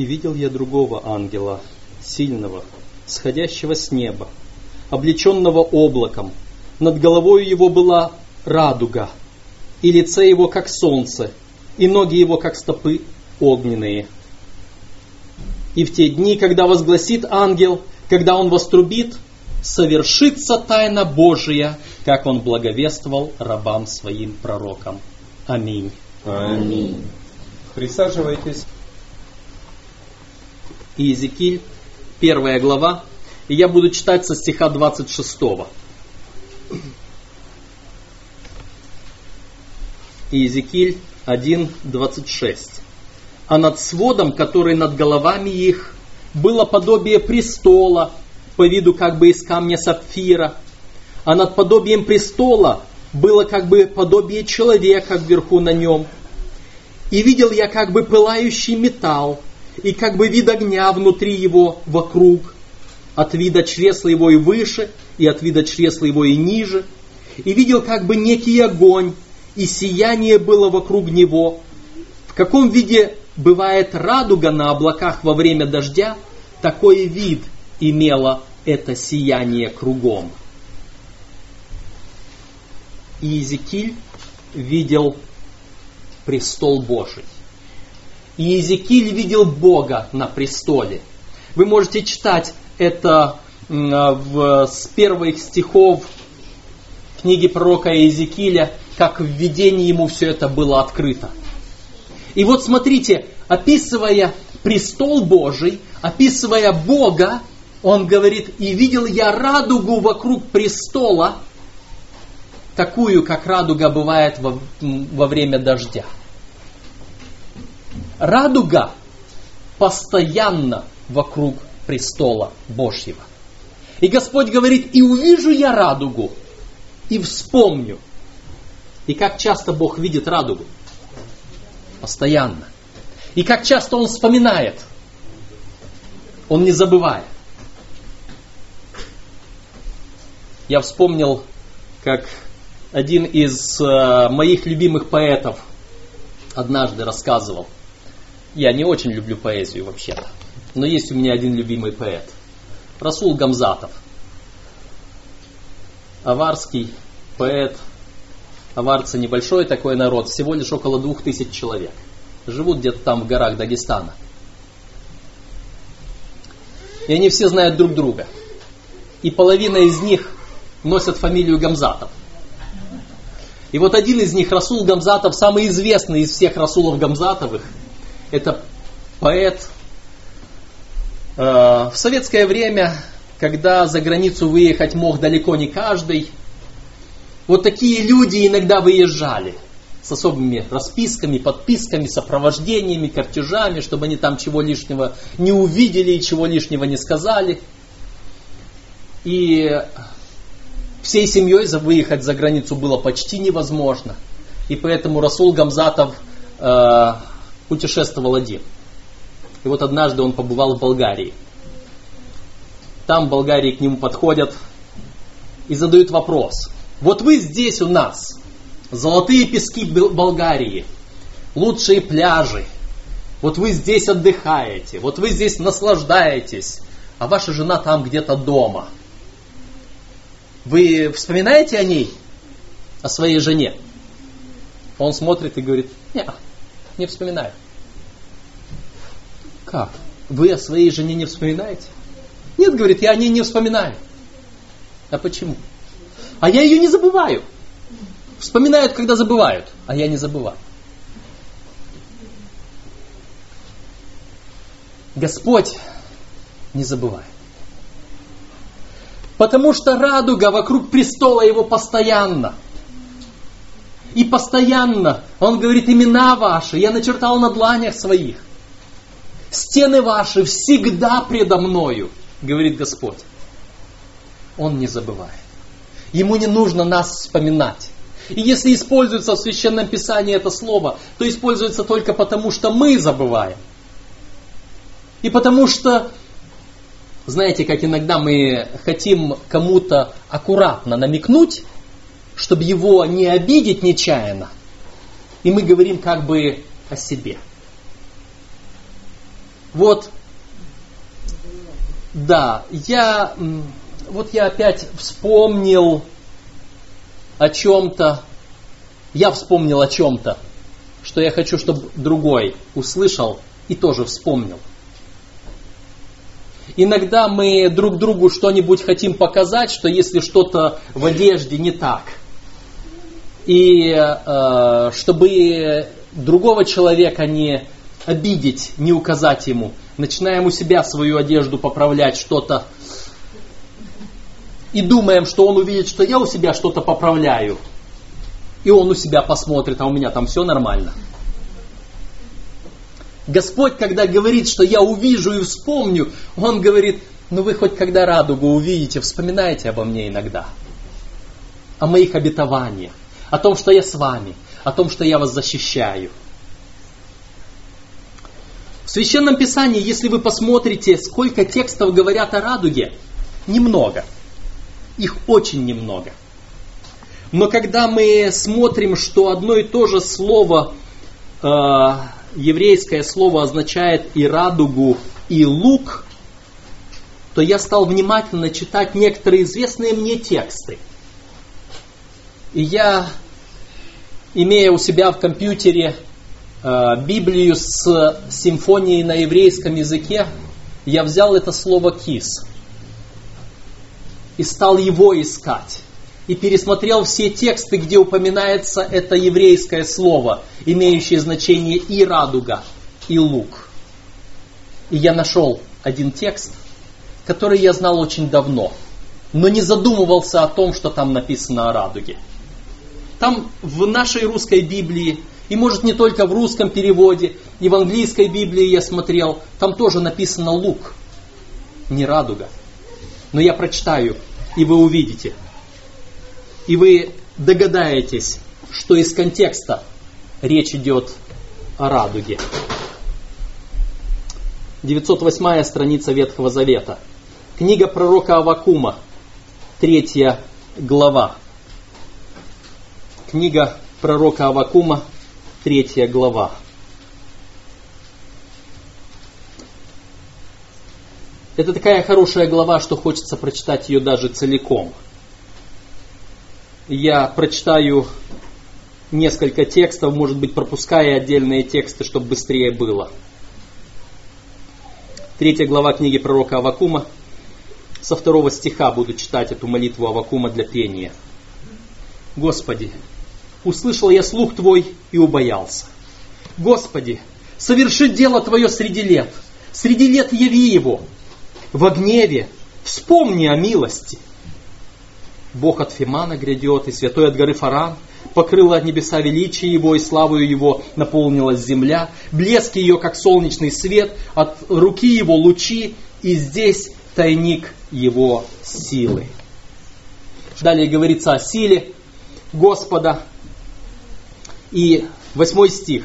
И видел я другого ангела, сильного, сходящего с неба, облеченного облаком. Над головой его была радуга, и лице его как солнце, и ноги его как стопы огненные. И в те дни, когда возгласит ангел, когда он вострубит, совершится тайна Божия, как он благовествовал рабам своим пророкам. Аминь. Аминь. Присаживайтесь. Иезекииль, первая глава, и я буду читать со стиха 26. Иезекииль 1.26. А над сводом, который над головами их, было подобие престола, по виду как бы из камня сапфира, а над подобием престола было как бы подобие человека вверху на нем. И видел я как бы пылающий металл, и как бы вид огня внутри его вокруг, от вида чресла его и выше, и от вида чресла его и ниже. И видел как бы некий огонь, и сияние было вокруг него. В каком виде бывает радуга на облаках во время дождя, такой вид имело это сияние кругом. И Иезекииль видел престол Божий. И Иезекииль видел Бога на престоле. Вы можете читать это в, с первых стихов книги пророка Иезекииля, как в видении ему все это было открыто. И вот смотрите, описывая престол Божий, описывая Бога, он говорит, и видел я радугу вокруг престола, такую, как радуга бывает во, во время дождя. Радуга постоянно вокруг престола Божьего. И Господь говорит, и увижу я радугу, и вспомню. И как часто Бог видит радугу? Постоянно. И как часто Он вспоминает? Он не забывает. Я вспомнил, как один из э, моих любимых поэтов однажды рассказывал. Я не очень люблю поэзию вообще-то, но есть у меня один любимый поэт. Расул Гамзатов. Аварский поэт. Аварцы небольшой такой народ, всего лишь около двух тысяч человек. Живут где-то там в горах Дагестана. И они все знают друг друга. И половина из них носят фамилию Гамзатов. И вот один из них, Расул Гамзатов, самый известный из всех Расулов Гамзатовых, это поэт. Э, в советское время, когда за границу выехать мог далеко не каждый, вот такие люди иногда выезжали с особыми расписками, подписками, сопровождениями, картежами, чтобы они там чего лишнего не увидели и чего лишнего не сказали. И всей семьей выехать за границу было почти невозможно. И поэтому Расул Гамзатов э, путешествовал один. И вот однажды он побывал в Болгарии. Там в Болгарии к нему подходят и задают вопрос. Вот вы здесь у нас, золотые пески Болгарии, лучшие пляжи, вот вы здесь отдыхаете, вот вы здесь наслаждаетесь, а ваша жена там где-то дома – вы вспоминаете о ней, о своей жене? Он смотрит и говорит, нет, не вспоминаю. Как? Вы о своей жене не вспоминаете? Нет, говорит, я о ней не вспоминаю. А почему? А я ее не забываю. Вспоминают, когда забывают, а я не забываю. Господь не забывает. Потому что радуга вокруг престола его постоянно. И постоянно он говорит, имена ваши я начертал на дланях своих. Стены ваши всегда предо мною, говорит Господь. Он не забывает. Ему не нужно нас вспоминать. И если используется в Священном Писании это слово, то используется только потому, что мы забываем. И потому что знаете, как иногда мы хотим кому-то аккуратно намекнуть, чтобы его не обидеть нечаянно, и мы говорим как бы о себе. Вот, да, я, вот я опять вспомнил о чем-то, я вспомнил о чем-то, что я хочу, чтобы другой услышал и тоже вспомнил. Иногда мы друг другу что-нибудь хотим показать, что если что-то в одежде не так, и э, чтобы другого человека не обидеть, не указать ему, начинаем у себя свою одежду поправлять что-то, и думаем, что он увидит, что я у себя что-то поправляю, и он у себя посмотрит, а у меня там все нормально. Господь, когда говорит, что я увижу и вспомню, Он говорит, ну вы хоть когда радугу увидите, вспоминайте обо мне иногда. О моих обетованиях, о том, что я с вами, о том, что я вас защищаю. В Священном Писании, если вы посмотрите, сколько текстов говорят о радуге, немного. Их очень немного. Но когда мы смотрим, что одно и то же слово э, еврейское слово означает и радугу, и лук, то я стал внимательно читать некоторые известные мне тексты. И я, имея у себя в компьютере э, Библию с симфонией на еврейском языке, я взял это слово кис и стал его искать и пересмотрел все тексты, где упоминается это еврейское слово, имеющее значение и радуга, и лук. И я нашел один текст, который я знал очень давно, но не задумывался о том, что там написано о радуге. Там в нашей русской Библии, и может не только в русском переводе, и в английской Библии я смотрел, там тоже написано лук, не радуга. Но я прочитаю, и вы увидите – и вы догадаетесь, что из контекста речь идет о радуге. 908 страница Ветхого Завета. Книга пророка Авакума, третья глава. Книга пророка Авакума, третья глава. Это такая хорошая глава, что хочется прочитать ее даже целиком – я прочитаю несколько текстов, может быть, пропуская отдельные тексты, чтобы быстрее было. Третья глава книги пророка Авакума. Со второго стиха буду читать эту молитву Авакума для пения. Господи, услышал я слух Твой и убоялся. Господи, соверши дело Твое среди лет, среди лет яви его. В гневе вспомни о милости – Бог от Фимана грядет, и святой от горы Фаран. Покрыла от небеса величие его, и славою его наполнилась земля. Блеск ее, как солнечный свет, от руки его лучи, и здесь тайник его силы. Далее говорится о силе Господа. И восьмой стих.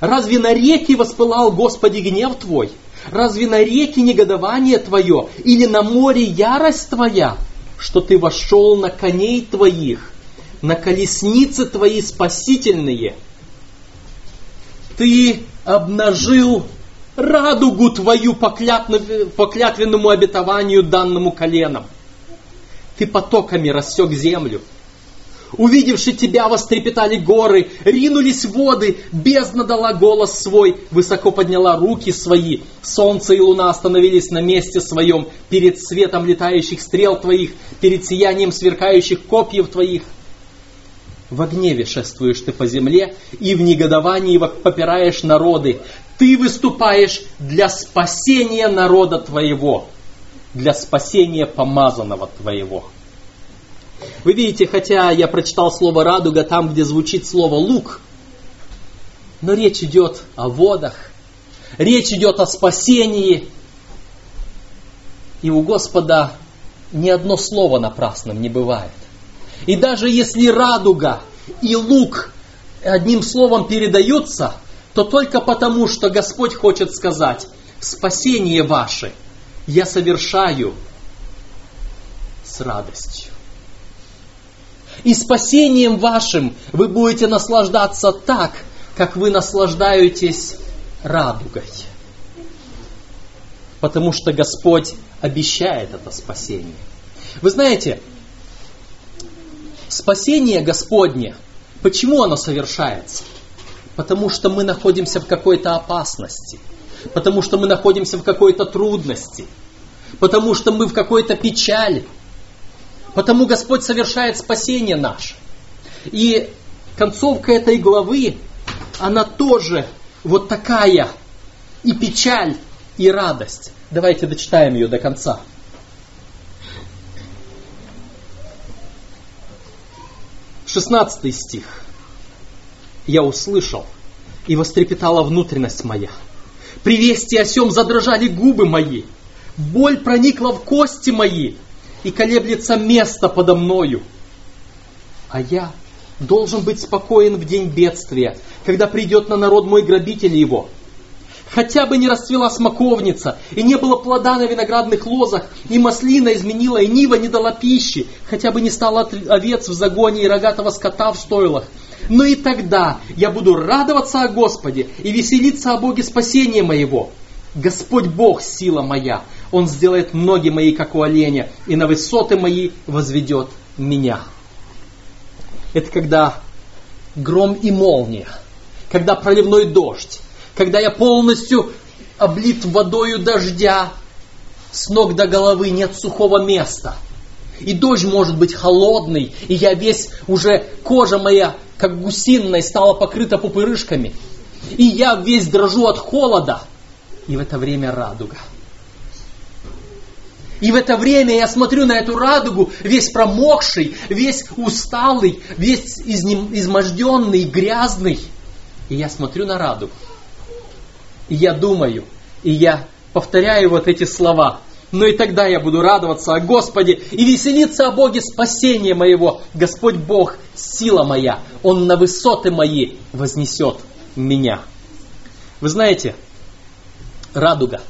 Разве на реки воспылал Господи гнев Твой? Разве на реки негодование Твое? Или на море ярость Твоя? что ты вошел на коней твоих, на колесницы твои спасительные. Ты обнажил радугу твою по клятвенному обетованию данному коленам. Ты потоками рассек землю – Увидевши тебя, вострепетали горы, ринулись воды, бездна дала голос свой, высоко подняла руки свои. Солнце и луна остановились на месте своем, перед светом летающих стрел твоих, перед сиянием сверкающих копьев твоих. В гневе шествуешь ты по земле, и в негодовании попираешь народы. Ты выступаешь для спасения народа твоего, для спасения помазанного твоего. Вы видите, хотя я прочитал слово радуга там, где звучит слово лук, но речь идет о водах, речь идет о спасении. И у Господа ни одно слово напрасным не бывает. И даже если радуга и лук одним словом передаются, то только потому, что Господь хочет сказать, спасение ваше я совершаю с радостью и спасением вашим вы будете наслаждаться так, как вы наслаждаетесь радугой. потому что Господь обещает это спасение. Вы знаете, спасение Господне, почему оно совершается? Потому что мы находимся в какой-то опасности, потому что мы находимся в какой-то трудности, потому что мы в какой-то печали, потому Господь совершает спасение наше. И концовка этой главы, она тоже вот такая и печаль, и радость. Давайте дочитаем ее до конца. Шестнадцатый стих. Я услышал, и вострепетала внутренность моя. При вести о сем задрожали губы мои. Боль проникла в кости мои, и колеблется место подо мною. А я должен быть спокоен в день бедствия, когда придет на народ мой грабитель его. Хотя бы не расцвела смоковница, и не было плода на виноградных лозах, и маслина изменила, и нива не дала пищи, хотя бы не стало овец в загоне и рогатого скота в стойлах. Но и тогда я буду радоваться о Господе и веселиться о Боге спасения моего. Господь Бог, сила моя, Он сделает ноги мои, как у оленя, и на высоты мои возведет меня. Это когда гром и молния, когда проливной дождь, когда я полностью облит водою дождя, с ног до головы нет сухого места. И дождь может быть холодный, и я весь уже, кожа моя, как гусиная, стала покрыта пупырышками. И я весь дрожу от холода. И в это время радуга. И в это время я смотрю на эту радугу, весь промокший, весь усталый, весь изможденный, грязный. И я смотрю на радугу. И я думаю, и я повторяю вот эти слова. Но и тогда я буду радоваться о Господе и веселиться о Боге спасения моего. Господь Бог, сила моя, Он на высоты мои вознесет меня. Вы знаете, радуга.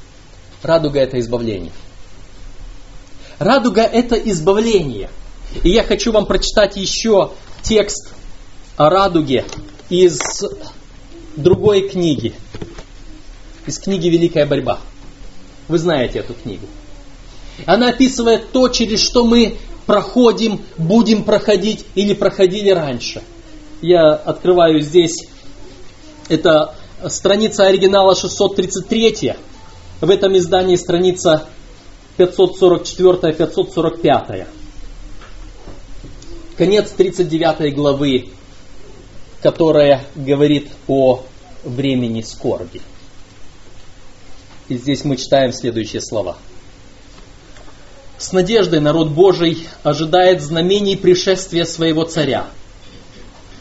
Радуга это избавление. Радуга это избавление. И я хочу вам прочитать еще текст о радуге из другой книги из книги «Великая борьба». Вы знаете эту книгу. Она описывает то, через что мы проходим, будем проходить или проходили раньше. Я открываю здесь, это страница оригинала 633, в этом издании страница 544-545. Конец 39 главы, которая говорит о времени скорби. И здесь мы читаем следующие слова. С надеждой народ Божий ожидает знамений пришествия своего царя.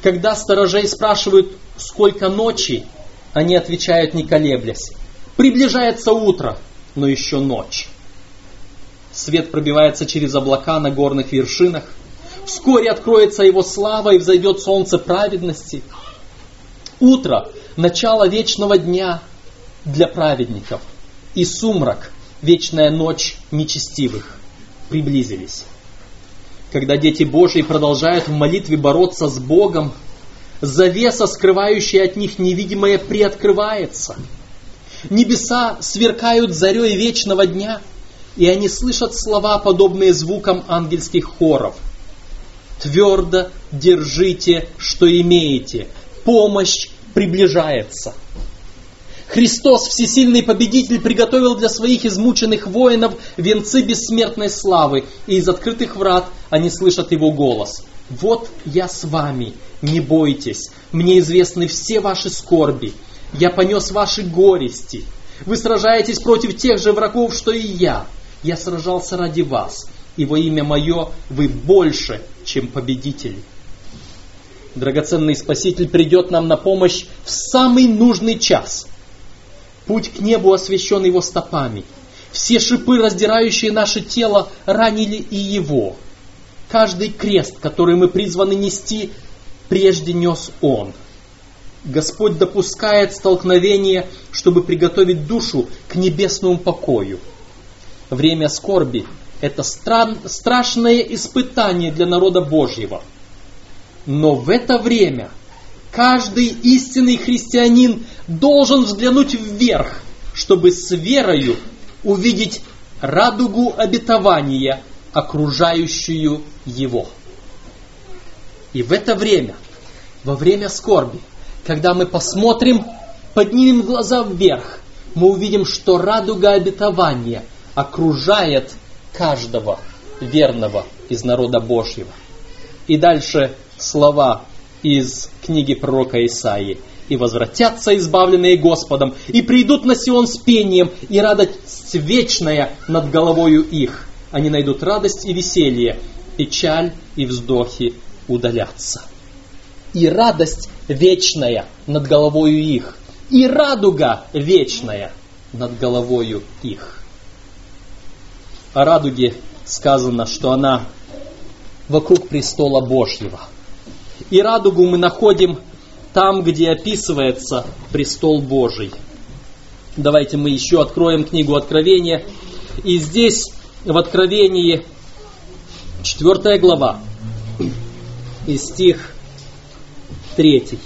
Когда сторожей спрашивают, сколько ночи, они отвечают, не колеблясь. Приближается утро, но еще ночь. Свет пробивается через облака на горных вершинах. Вскоре откроется его слава и взойдет солнце праведности. Утро – начало вечного дня для праведников – и сумрак, вечная ночь нечестивых приблизились. Когда дети Божьи продолжают в молитве бороться с Богом, завеса, скрывающая от них невидимое, приоткрывается. Небеса сверкают зарей вечного дня, и они слышат слова, подобные звукам ангельских хоров. Твердо держите, что имеете. Помощь приближается. Христос, всесильный победитель, приготовил для своих измученных воинов венцы бессмертной славы, и из открытых врат они слышат Его голос. «Вот я с вами, не бойтесь, мне известны все ваши скорби, я понес ваши горести. Вы сражаетесь против тех же врагов, что и я. Я сражался ради вас, и во имя мое вы больше, чем победители». Драгоценный Спаситель придет нам на помощь в самый нужный час – Путь к небу освящен его стопами. Все шипы, раздирающие наше тело, ранили и его. Каждый крест, который мы призваны нести, прежде нес он. Господь допускает столкновение, чтобы приготовить душу к небесному покою. Время скорби – это стран, страшное испытание для народа Божьего. Но в это время – Каждый истинный христианин должен взглянуть вверх, чтобы с верою увидеть радугу обетования, окружающую его. И в это время, во время скорби, когда мы посмотрим, поднимем глаза вверх, мы увидим, что радуга обетования окружает каждого верного из народа Божьего. И дальше слова из книги пророка Исаии. «И возвратятся избавленные Господом, и придут на Сион с пением, и радость вечная над головою их. Они найдут радость и веселье, печаль и вздохи удалятся». И радость вечная над головою их, и радуга вечная над головою их. О радуге сказано, что она вокруг престола Божьего. И радугу мы находим там, где описывается престол Божий. Давайте мы еще откроем книгу Откровения. И здесь в Откровении 4 глава и стих 3.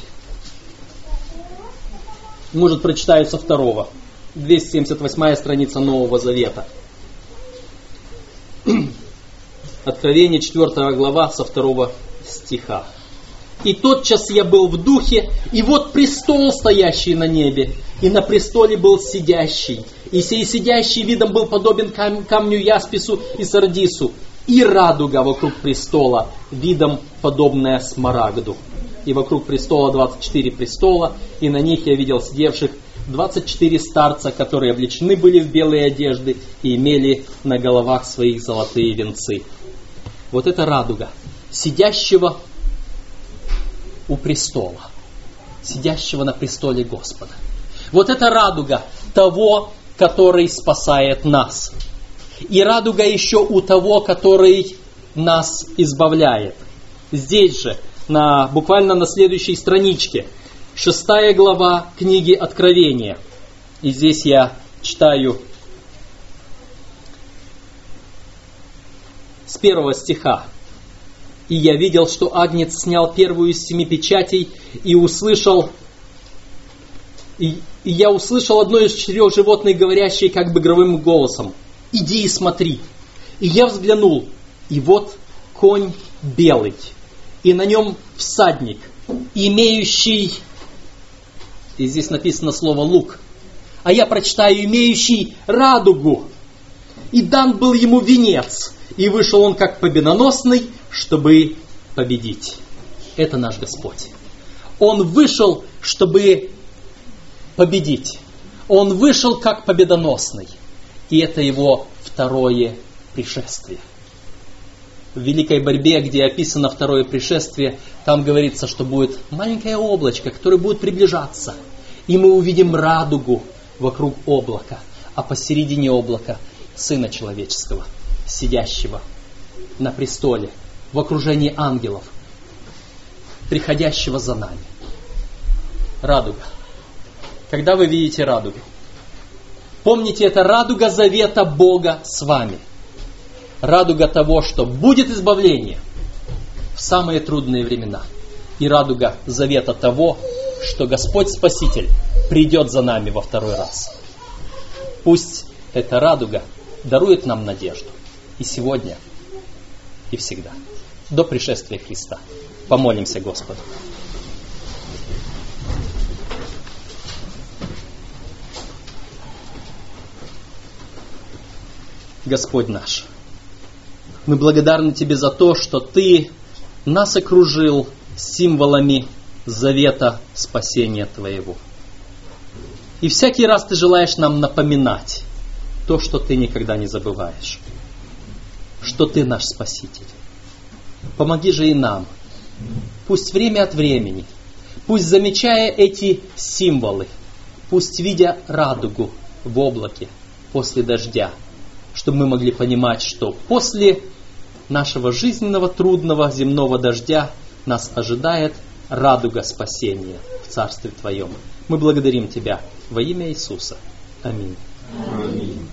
Может, прочитаю со второго. 278 страница Нового Завета. Откровение 4 глава со 2 стиха. И тотчас я был в духе, и вот престол, стоящий на небе, и на престоле был сидящий. И сей сидящий видом был подобен кам- камню яспису и сардису, и радуга вокруг престола, видом подобная смарагду. И вокруг престола 24 престола, и на них я видел сидевших 24 старца, которые облечены были в белые одежды и имели на головах своих золотые венцы. Вот это радуга сидящего у престола, сидящего на престоле Господа. Вот это радуга того, который спасает нас. И радуга еще у того, который нас избавляет. Здесь же, на, буквально на следующей страничке, шестая глава книги Откровения. И здесь я читаю с первого стиха. «И я видел, что Агнец снял первую из семи печатей и услышал, и, и я услышал одно из четырех животных, говорящее как бы гровым голосом, «Иди и смотри». И я взглянул, и вот конь белый, и на нем всадник, имеющий, и здесь написано слово «лук», а я прочитаю «имеющий радугу». И дан был ему венец, и вышел он как победоносный, чтобы победить. Это наш Господь. Он вышел, чтобы победить. Он вышел как победоносный. И это его второе пришествие. В великой борьбе, где описано второе пришествие, там говорится, что будет маленькое облачко, которое будет приближаться. И мы увидим радугу вокруг облака, а посередине облака Сына Человеческого – сидящего на престоле в окружении ангелов, приходящего за нами. Радуга. Когда вы видите радугу? Помните, это радуга завета Бога с вами. Радуга того, что будет избавление в самые трудные времена. И радуга завета того, что Господь Спаситель придет за нами во второй раз. Пусть эта радуга дарует нам надежду и сегодня, и всегда, до пришествия Христа. Помолимся Господу. Господь наш, мы благодарны Тебе за то, что Ты нас окружил символами завета спасения Твоего. И всякий раз Ты желаешь нам напоминать то, что Ты никогда не забываешь что Ты наш Спаситель. Помоги же и нам. Пусть время от времени, пусть замечая эти символы, пусть видя радугу в облаке после дождя, чтобы мы могли понимать, что после нашего жизненного трудного земного дождя нас ожидает радуга спасения в Царстве Твоем. Мы благодарим Тебя во имя Иисуса. Аминь. Аминь.